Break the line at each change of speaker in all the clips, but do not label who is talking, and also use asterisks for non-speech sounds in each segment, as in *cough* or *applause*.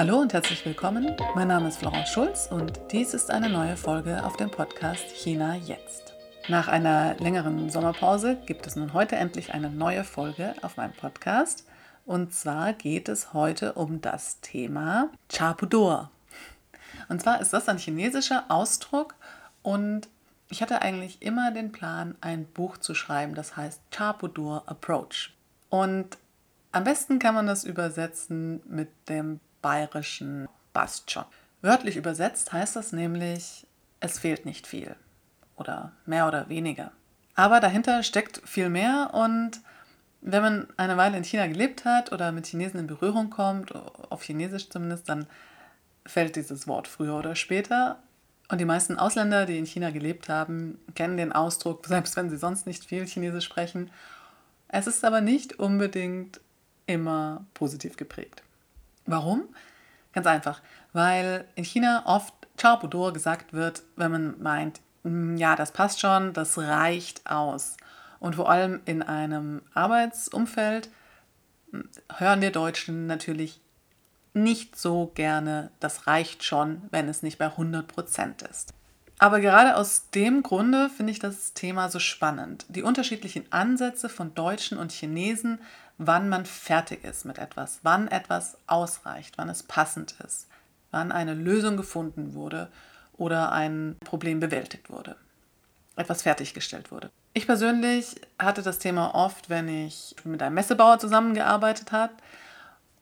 Hallo und herzlich willkommen. Mein Name ist Florence Schulz und dies ist eine neue Folge auf dem Podcast China jetzt. Nach einer längeren Sommerpause gibt es nun heute endlich eine neue Folge auf meinem Podcast. Und zwar geht es heute um das Thema Chapudor. Und zwar ist das ein chinesischer Ausdruck und ich hatte eigentlich immer den Plan, ein Buch zu schreiben, das heißt Chapudor Approach. Und am besten kann man das übersetzen mit dem bayerischen Bastion. Wörtlich übersetzt heißt das nämlich, es fehlt nicht viel oder mehr oder weniger. Aber dahinter steckt viel mehr und wenn man eine Weile in China gelebt hat oder mit Chinesen in Berührung kommt, auf Chinesisch zumindest, dann fällt dieses Wort früher oder später. Und die meisten Ausländer, die in China gelebt haben, kennen den Ausdruck, *laughs* selbst wenn sie sonst nicht viel Chinesisch sprechen. Es ist aber nicht unbedingt immer positiv geprägt. Warum? Ganz einfach, weil in China oft Chao Budor gesagt wird, wenn man meint, hm, ja, das passt schon, das reicht aus. Und vor allem in einem Arbeitsumfeld hm, hören wir Deutschen natürlich nicht so gerne, das reicht schon, wenn es nicht bei 100% ist. Aber gerade aus dem Grunde finde ich das Thema so spannend. Die unterschiedlichen Ansätze von Deutschen und Chinesen, wann man fertig ist mit etwas, wann etwas ausreicht, wann es passend ist, wann eine Lösung gefunden wurde oder ein Problem bewältigt wurde, etwas fertiggestellt wurde. Ich persönlich hatte das Thema oft, wenn ich mit einem Messebauer zusammengearbeitet habe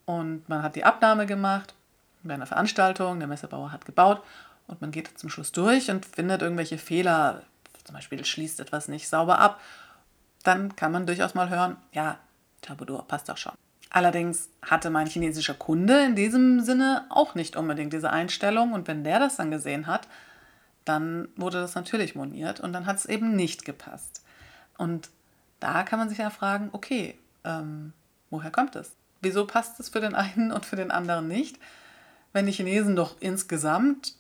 und man hat die Abnahme gemacht bei einer Veranstaltung, der Messebauer hat gebaut und man geht zum Schluss durch und findet irgendwelche Fehler, zum Beispiel schließt etwas nicht sauber ab, dann kann man durchaus mal hören, ja, Tabudur passt doch schon. Allerdings hatte mein chinesischer Kunde in diesem Sinne auch nicht unbedingt diese Einstellung und wenn der das dann gesehen hat, dann wurde das natürlich moniert und dann hat es eben nicht gepasst. Und da kann man sich ja fragen, okay, ähm, woher kommt es? Wieso passt es für den einen und für den anderen nicht? Wenn die Chinesen doch insgesamt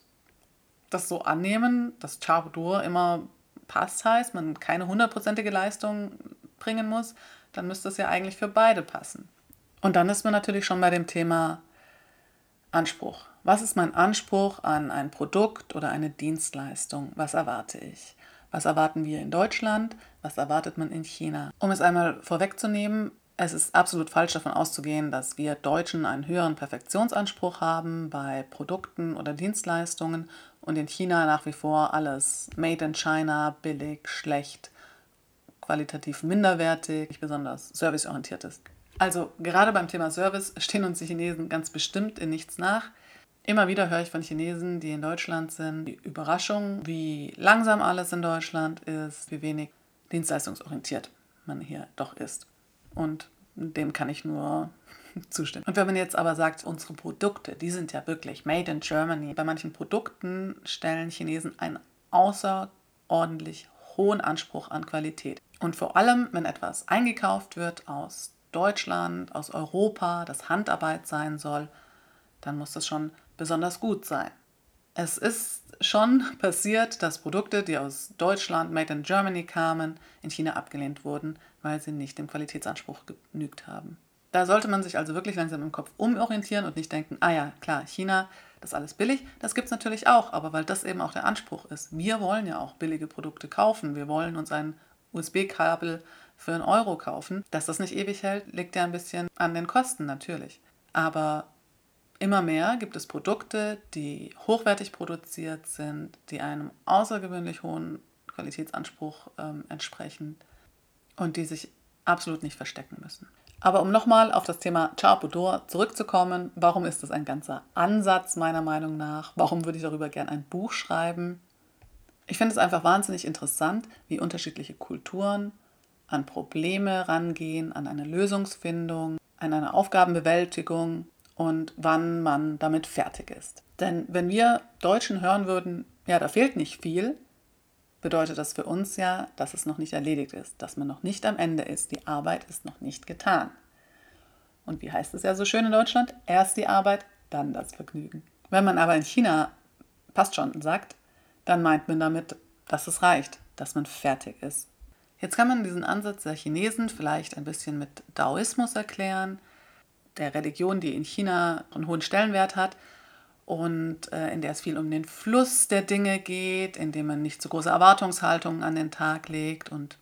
das so annehmen, dass Charboudur immer passt heißt, man keine hundertprozentige Leistung bringen muss, dann müsste es ja eigentlich für beide passen. Und dann ist man natürlich schon bei dem Thema Anspruch. Was ist mein Anspruch an ein Produkt oder eine Dienstleistung? Was erwarte ich? Was erwarten wir in Deutschland? Was erwartet man in China? Um es einmal vorwegzunehmen, es ist absolut falsch davon auszugehen, dass wir Deutschen einen höheren Perfektionsanspruch haben bei Produkten oder Dienstleistungen und in China nach wie vor alles made in China, billig, schlecht, qualitativ minderwertig, nicht besonders serviceorientiert ist. Also gerade beim Thema Service stehen uns die Chinesen ganz bestimmt in nichts nach. Immer wieder höre ich von Chinesen, die in Deutschland sind, die Überraschung, wie langsam alles in Deutschland ist, wie wenig dienstleistungsorientiert man hier doch ist. Und dem kann ich nur *laughs* zustimmen. Und wenn man jetzt aber sagt, unsere Produkte, die sind ja wirklich made in Germany. Bei manchen Produkten stellen Chinesen einen außerordentlich hohen Anspruch an Qualität. Und vor allem, wenn etwas eingekauft wird aus Deutschland, aus Europa, das Handarbeit sein soll, dann muss das schon besonders gut sein. Es ist schon *laughs* passiert, dass Produkte, die aus Deutschland, Made in Germany kamen, in China abgelehnt wurden, weil sie nicht dem Qualitätsanspruch genügt haben. Da sollte man sich also wirklich langsam im Kopf umorientieren und nicht denken, ah ja, klar, China, das ist alles billig. Das gibt es natürlich auch, aber weil das eben auch der Anspruch ist. Wir wollen ja auch billige Produkte kaufen. Wir wollen uns ein USB-Kabel für einen Euro kaufen. Dass das nicht ewig hält, liegt ja ein bisschen an den Kosten natürlich. Aber immer mehr gibt es Produkte, die hochwertig produziert sind, die einem außergewöhnlich hohen Qualitätsanspruch ähm, entsprechen und die sich absolut nicht verstecken müssen. Aber um nochmal auf das Thema Charpudor zurückzukommen, warum ist das ein ganzer Ansatz meiner Meinung nach? Warum würde ich darüber gerne ein Buch schreiben? Ich finde es einfach wahnsinnig interessant, wie unterschiedliche Kulturen an Probleme rangehen, an eine Lösungsfindung, an eine Aufgabenbewältigung und wann man damit fertig ist. Denn wenn wir Deutschen hören würden, ja, da fehlt nicht viel, bedeutet das für uns ja, dass es noch nicht erledigt ist, dass man noch nicht am Ende ist. Die Arbeit ist noch nicht getan. Und wie heißt es ja so schön in Deutschland? Erst die Arbeit, dann das Vergnügen. Wenn man aber in China passt schon sagt, dann meint man damit, dass es reicht, dass man fertig ist. Jetzt kann man diesen Ansatz der Chinesen vielleicht ein bisschen mit Daoismus erklären. der Religion, die in China einen hohen Stellenwert hat und äh, in der es viel um den Fluss der Dinge geht, in dem man nicht zu große Erwartungshaltungen an den Tag legt und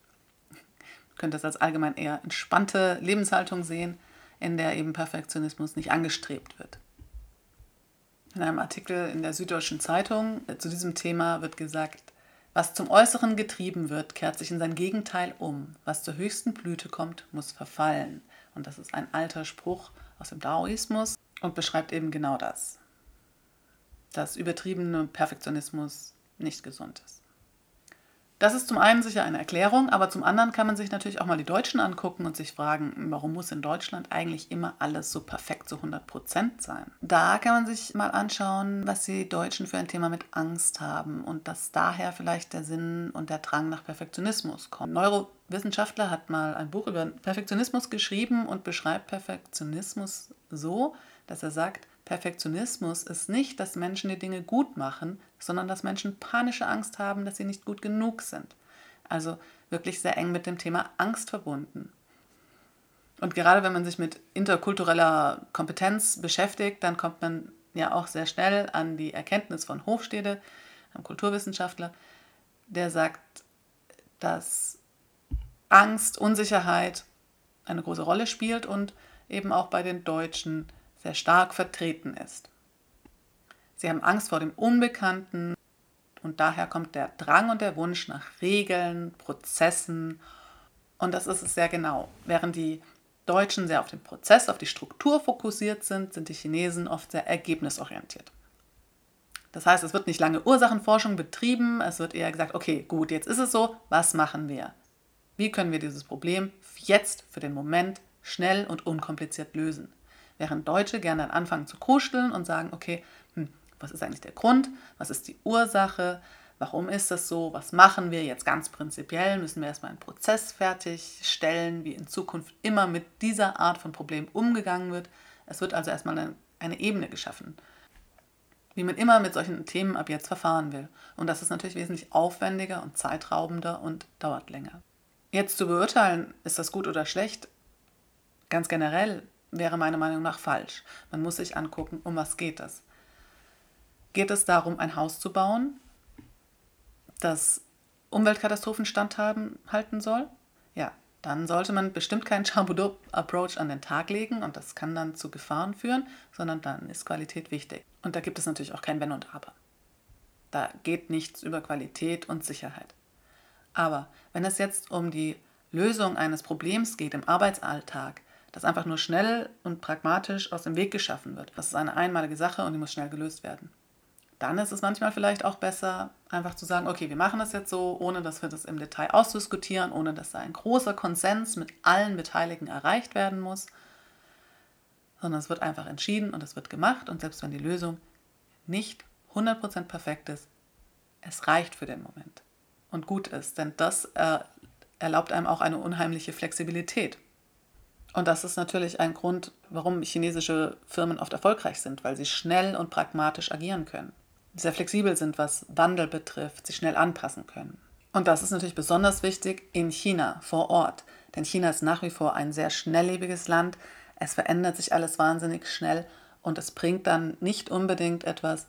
*laughs* könnte es als allgemein eher entspannte Lebenshaltung sehen, in der eben Perfektionismus nicht angestrebt wird. In einem Artikel in der Süddeutschen Zeitung äh, zu diesem Thema wird gesagt, was zum Äußeren getrieben wird, kehrt sich in sein Gegenteil um. Was zur höchsten Blüte kommt, muss verfallen. Und das ist ein alter Spruch aus dem Daoismus und beschreibt eben genau das dass übertriebene Perfektionismus nicht gesund ist. Das ist zum einen sicher eine Erklärung, aber zum anderen kann man sich natürlich auch mal die Deutschen angucken und sich fragen, warum muss in Deutschland eigentlich immer alles so perfekt zu 100 Prozent sein? Da kann man sich mal anschauen, was die Deutschen für ein Thema mit Angst haben und dass daher vielleicht der Sinn und der Drang nach Perfektionismus kommt. Neurowissenschaftler hat mal ein Buch über Perfektionismus geschrieben und beschreibt Perfektionismus so, dass er sagt, Perfektionismus ist nicht, dass Menschen die Dinge gut machen, sondern dass Menschen panische Angst haben, dass sie nicht gut genug sind. Also wirklich sehr eng mit dem Thema Angst verbunden. Und gerade wenn man sich mit interkultureller Kompetenz beschäftigt, dann kommt man ja auch sehr schnell an die Erkenntnis von Hofstede, einem Kulturwissenschaftler, der sagt, dass Angst, Unsicherheit eine große Rolle spielt und eben auch bei den Deutschen sehr stark vertreten ist. Sie haben Angst vor dem Unbekannten und daher kommt der Drang und der Wunsch nach Regeln, Prozessen und das ist es sehr genau. Während die Deutschen sehr auf den Prozess, auf die Struktur fokussiert sind, sind die Chinesen oft sehr ergebnisorientiert. Das heißt, es wird nicht lange Ursachenforschung betrieben, es wird eher gesagt, okay, gut, jetzt ist es so, was machen wir? Wie können wir dieses Problem jetzt für den Moment schnell und unkompliziert lösen? Während Deutsche gerne anfangen zu kuscheln und sagen, okay, hm, was ist eigentlich der Grund? Was ist die Ursache? Warum ist das so? Was machen wir jetzt ganz prinzipiell? Müssen wir erstmal einen Prozess fertigstellen, wie in Zukunft immer mit dieser Art von Problem umgegangen wird? Es wird also erstmal eine, eine Ebene geschaffen, wie man immer mit solchen Themen ab jetzt verfahren will. Und das ist natürlich wesentlich aufwendiger und zeitraubender und dauert länger. Jetzt zu beurteilen, ist das gut oder schlecht, ganz generell wäre meiner Meinung nach falsch. Man muss sich angucken, um was geht es. Geht es darum, ein Haus zu bauen, das Umweltkatastrophen standhalten halten soll? Ja, dann sollte man bestimmt keinen Chamboudou-Approach an den Tag legen und das kann dann zu Gefahren führen, sondern dann ist Qualität wichtig. Und da gibt es natürlich auch kein Wenn und Aber. Da geht nichts über Qualität und Sicherheit. Aber wenn es jetzt um die Lösung eines Problems geht im Arbeitsalltag, das einfach nur schnell und pragmatisch aus dem Weg geschaffen wird. Das ist eine einmalige Sache und die muss schnell gelöst werden. Dann ist es manchmal vielleicht auch besser, einfach zu sagen, okay, wir machen das jetzt so, ohne dass wir das im Detail ausdiskutieren, ohne dass da ein großer Konsens mit allen Beteiligten erreicht werden muss, sondern es wird einfach entschieden und es wird gemacht und selbst wenn die Lösung nicht 100% perfekt ist, es reicht für den Moment und gut ist, denn das äh, erlaubt einem auch eine unheimliche Flexibilität. Und das ist natürlich ein Grund, warum chinesische Firmen oft erfolgreich sind, weil sie schnell und pragmatisch agieren können. Sehr flexibel sind, was Wandel betrifft, sich schnell anpassen können. Und das ist natürlich besonders wichtig in China vor Ort. Denn China ist nach wie vor ein sehr schnelllebiges Land. Es verändert sich alles wahnsinnig schnell und es bringt dann nicht unbedingt etwas,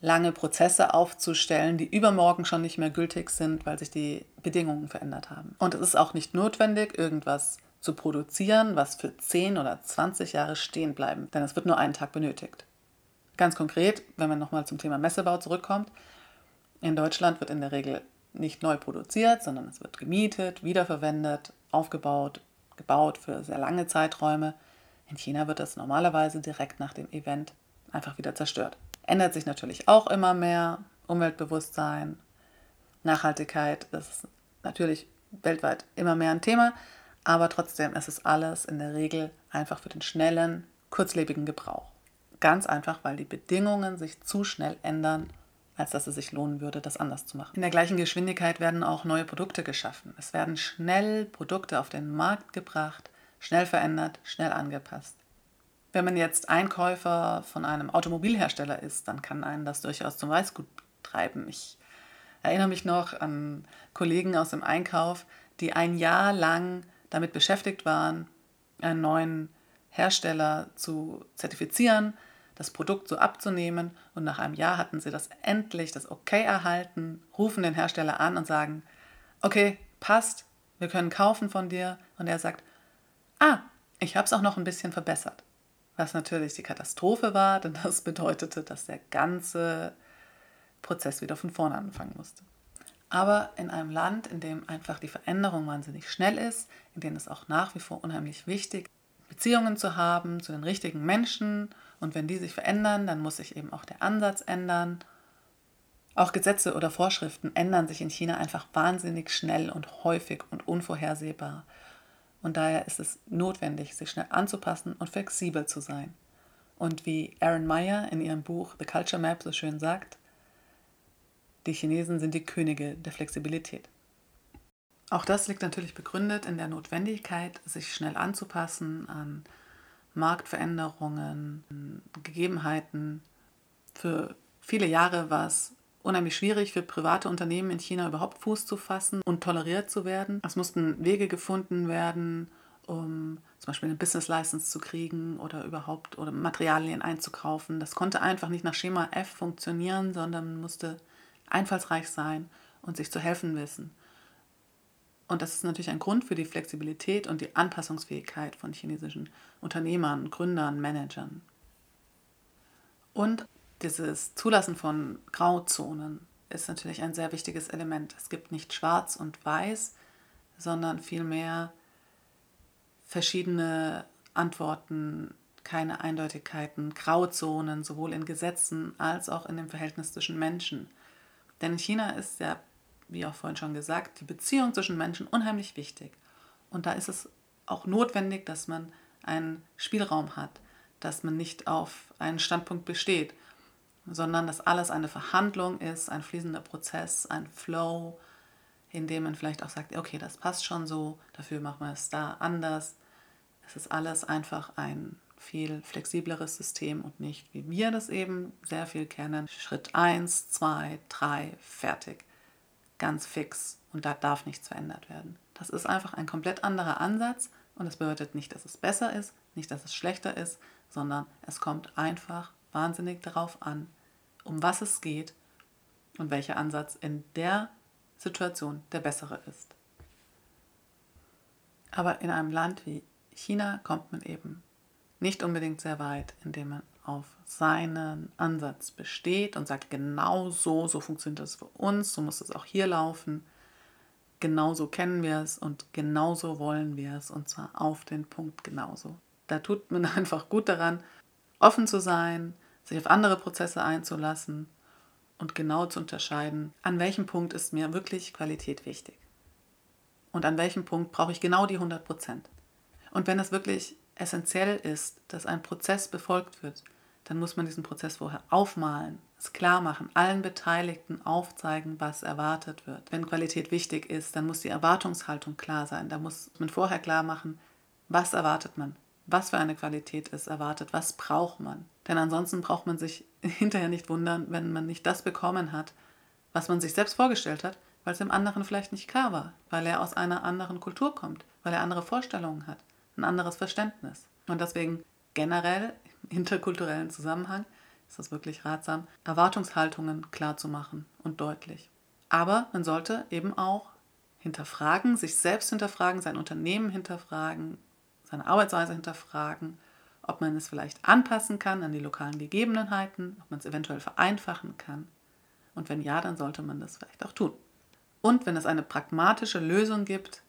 lange Prozesse aufzustellen, die übermorgen schon nicht mehr gültig sind, weil sich die Bedingungen verändert haben. Und es ist auch nicht notwendig, irgendwas zu produzieren, was für 10 oder 20 Jahre stehen bleiben, denn es wird nur einen Tag benötigt. Ganz konkret, wenn man nochmal zum Thema Messebau zurückkommt, in Deutschland wird in der Regel nicht neu produziert, sondern es wird gemietet, wiederverwendet, aufgebaut, gebaut für sehr lange Zeiträume. In China wird das normalerweise direkt nach dem Event einfach wieder zerstört. Ändert sich natürlich auch immer mehr. Umweltbewusstsein, Nachhaltigkeit, das ist natürlich weltweit immer mehr ein Thema. Aber trotzdem ist es alles in der Regel einfach für den schnellen, kurzlebigen Gebrauch. Ganz einfach, weil die Bedingungen sich zu schnell ändern, als dass es sich lohnen würde, das anders zu machen. In der gleichen Geschwindigkeit werden auch neue Produkte geschaffen. Es werden schnell Produkte auf den Markt gebracht, schnell verändert, schnell angepasst. Wenn man jetzt Einkäufer von einem Automobilhersteller ist, dann kann einen das durchaus zum Weißgut treiben. Ich erinnere mich noch an Kollegen aus dem Einkauf, die ein Jahr lang damit beschäftigt waren, einen neuen Hersteller zu zertifizieren, das Produkt so abzunehmen und nach einem Jahr hatten sie das endlich, das Okay erhalten, rufen den Hersteller an und sagen, okay, passt, wir können kaufen von dir. Und er sagt, ah, ich habe es auch noch ein bisschen verbessert. Was natürlich die Katastrophe war, denn das *laughs* bedeutete, dass der ganze Prozess wieder von vorne anfangen musste. Aber in einem Land, in dem einfach die Veränderung wahnsinnig schnell ist, in dem es auch nach wie vor unheimlich wichtig ist, Beziehungen zu haben zu den richtigen Menschen und wenn die sich verändern, dann muss sich eben auch der Ansatz ändern. Auch Gesetze oder Vorschriften ändern sich in China einfach wahnsinnig schnell und häufig und unvorhersehbar. Und daher ist es notwendig, sich schnell anzupassen und flexibel zu sein. Und wie Aaron Meyer in ihrem Buch The Culture Map so schön sagt, die Chinesen sind die Könige der Flexibilität. Auch das liegt natürlich begründet in der Notwendigkeit, sich schnell anzupassen an Marktveränderungen, Gegebenheiten. Für viele Jahre war es unheimlich schwierig für private Unternehmen in China überhaupt Fuß zu fassen und toleriert zu werden. Es mussten Wege gefunden werden, um zum Beispiel eine Business License zu kriegen oder überhaupt oder Materialien einzukaufen. Das konnte einfach nicht nach Schema F funktionieren, sondern musste einfallsreich sein und sich zu helfen wissen. Und das ist natürlich ein Grund für die Flexibilität und die Anpassungsfähigkeit von chinesischen Unternehmern, Gründern, Managern. Und dieses Zulassen von Grauzonen ist natürlich ein sehr wichtiges Element. Es gibt nicht schwarz und weiß, sondern vielmehr verschiedene Antworten, keine Eindeutigkeiten, Grauzonen, sowohl in Gesetzen als auch in dem Verhältnis zwischen Menschen. Denn in China ist ja wie auch vorhin schon gesagt, die Beziehung zwischen Menschen unheimlich wichtig. Und da ist es auch notwendig, dass man einen Spielraum hat, dass man nicht auf einen Standpunkt besteht, sondern dass alles eine Verhandlung ist, ein fließender Prozess, ein Flow, in dem man vielleicht auch sagt, okay, das passt schon so, dafür machen wir es da anders. Es ist alles einfach ein viel flexibleres System und nicht, wie wir das eben sehr viel kennen, Schritt 1, 2, 3, fertig ganz fix und da darf nichts verändert werden. Das ist einfach ein komplett anderer Ansatz und es bedeutet nicht, dass es besser ist, nicht, dass es schlechter ist, sondern es kommt einfach wahnsinnig darauf an, um was es geht und welcher Ansatz in der Situation der bessere ist. Aber in einem Land wie China kommt man eben nicht unbedingt sehr weit, indem man auf seinen Ansatz besteht und sagt, genau so, so funktioniert das für uns, so muss es auch hier laufen, genau so kennen wir es und genau so wollen wir es und zwar auf den Punkt genauso. Da tut man *laughs* einfach gut daran, offen zu sein, sich auf andere Prozesse einzulassen und genau zu unterscheiden, an welchem Punkt ist mir wirklich Qualität wichtig und an welchem Punkt brauche ich genau die 100 Prozent. Und wenn es wirklich essentiell ist, dass ein Prozess befolgt wird, dann muss man diesen Prozess vorher aufmalen, es klar machen, allen Beteiligten aufzeigen, was erwartet wird. Wenn Qualität wichtig ist, dann muss die Erwartungshaltung klar sein. Da muss man vorher klar machen, was erwartet man, was für eine Qualität ist erwartet, was braucht man. Denn ansonsten braucht man sich *laughs* hinterher nicht wundern, wenn man nicht das bekommen hat, was man sich selbst vorgestellt hat, weil es dem anderen vielleicht nicht klar war, weil er aus einer anderen Kultur kommt, weil er andere Vorstellungen hat, ein anderes Verständnis. Und deswegen generell interkulturellen Zusammenhang ist das wirklich ratsam, Erwartungshaltungen klar zu machen und deutlich. Aber man sollte eben auch hinterfragen, sich selbst hinterfragen, sein Unternehmen hinterfragen, seine Arbeitsweise hinterfragen, ob man es vielleicht anpassen kann an die lokalen Gegebenheiten, ob man es eventuell vereinfachen kann. Und wenn ja, dann sollte man das vielleicht auch tun. Und wenn es eine pragmatische Lösung gibt,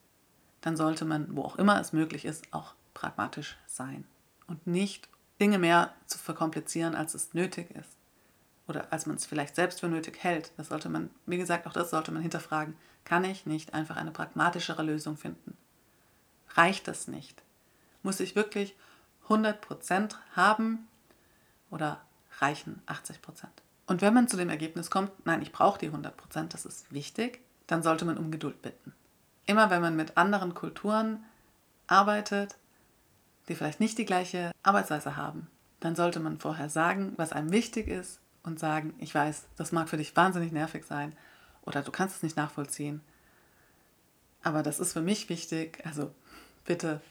dann sollte man, wo auch immer es möglich ist, auch pragmatisch sein und nicht Dinge mehr zu verkomplizieren, als es nötig ist. Oder als man es vielleicht selbst für nötig hält. Das sollte man, wie gesagt, auch das sollte man hinterfragen. Kann ich nicht einfach eine pragmatischere Lösung finden? Reicht das nicht? Muss ich wirklich 100% haben oder reichen 80%? Und wenn man zu dem Ergebnis kommt, nein, ich brauche die 100%, das ist wichtig, dann sollte man um Geduld bitten. Immer wenn man mit anderen Kulturen arbeitet, die vielleicht nicht die gleiche Arbeitsweise haben, dann sollte man vorher sagen, was einem wichtig ist und sagen, ich weiß, das mag für dich wahnsinnig nervig sein oder du kannst es nicht nachvollziehen, aber das ist für mich wichtig, also bitte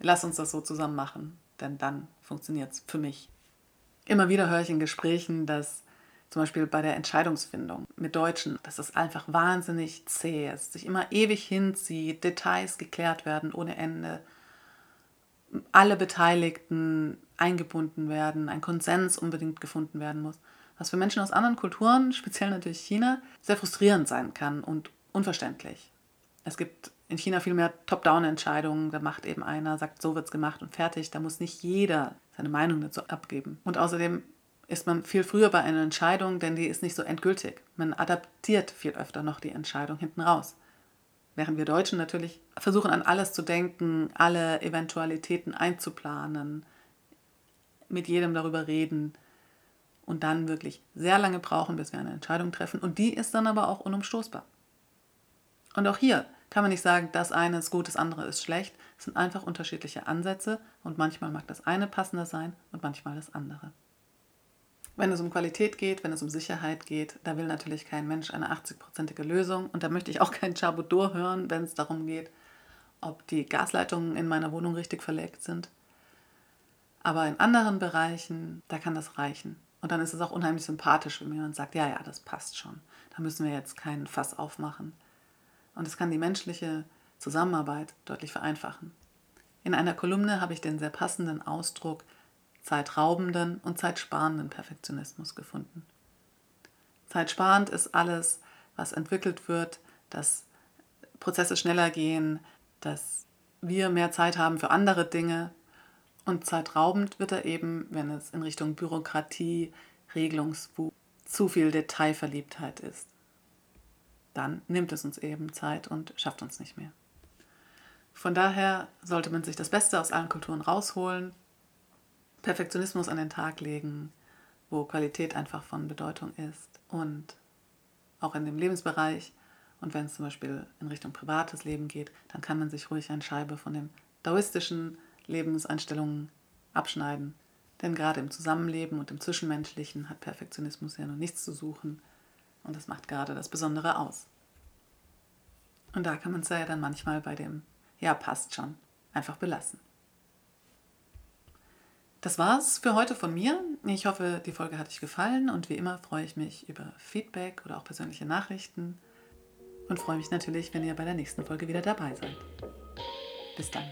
lass uns das so zusammen machen. denn dann funktioniert es für mich. Immer wieder höre ich in Gesprächen, dass zum Beispiel bei der Entscheidungsfindung mit Deutschen, dass es einfach wahnsinnig zäh ist, sich immer ewig hinzieht, Details geklärt werden ohne Ende, alle Beteiligten eingebunden werden, ein Konsens unbedingt gefunden werden muss, was für Menschen aus anderen Kulturen, speziell natürlich China, sehr frustrierend sein kann und unverständlich. Es gibt in China viel mehr Top-Down-Entscheidungen, da macht eben einer, sagt, so wird es gemacht und fertig, da muss nicht jeder seine Meinung dazu abgeben. Und außerdem ist man viel früher bei einer Entscheidung, denn die ist nicht so endgültig. Man adaptiert viel öfter noch die Entscheidung hinten raus. Während wir Deutschen natürlich versuchen an alles zu denken, alle Eventualitäten einzuplanen, mit jedem darüber reden und dann wirklich sehr lange brauchen, bis wir eine Entscheidung treffen. Und die ist dann aber auch unumstoßbar. Und auch hier kann man nicht sagen, das eine ist gut, das andere ist schlecht. Es sind einfach unterschiedliche Ansätze und manchmal mag das eine passender sein und manchmal das andere. Wenn es um Qualität geht, wenn es um Sicherheit geht, da will natürlich kein Mensch eine 80-prozentige Lösung. Und da möchte ich auch *laughs* kein Chabudor hören, wenn es darum geht, ob die Gasleitungen in meiner Wohnung richtig verlegt sind. Aber in anderen Bereichen, da kann das reichen. Und dann ist es auch unheimlich sympathisch, wenn jemand sagt, ja, ja, das passt schon. Da müssen wir jetzt keinen Fass aufmachen. Und es kann die menschliche Zusammenarbeit deutlich vereinfachen. In einer Kolumne habe ich den sehr passenden Ausdruck zeitraubenden und zeitsparenden Perfektionismus gefunden. Zeitsparend ist alles, was entwickelt wird, dass Prozesse schneller gehen, dass wir mehr Zeit haben für andere Dinge. Und zeitraubend wird er eben, wenn es in Richtung Bürokratie, Regelungswut, zu viel Detailverliebtheit ist. Dann nimmt es uns eben Zeit und schafft uns nicht mehr. Von daher sollte man sich das Beste aus allen Kulturen rausholen, Perfektionismus an den Tag legen, wo Qualität einfach von Bedeutung ist und auch in dem Lebensbereich. Und wenn es zum Beispiel in Richtung privates Leben geht, dann kann man sich ruhig eine Scheibe von den daoistischen Lebenseinstellungen abschneiden. Denn gerade im Zusammenleben und im Zwischenmenschlichen hat Perfektionismus ja noch nichts zu suchen. Und das macht gerade das Besondere aus. Und da kann man es ja dann manchmal bei dem, ja, passt schon, einfach belassen. Das war's für heute von mir. Ich hoffe, die Folge hat euch gefallen und wie immer freue ich mich über Feedback oder auch persönliche Nachrichten und freue mich natürlich, wenn ihr bei der nächsten Folge wieder dabei seid. Bis dann.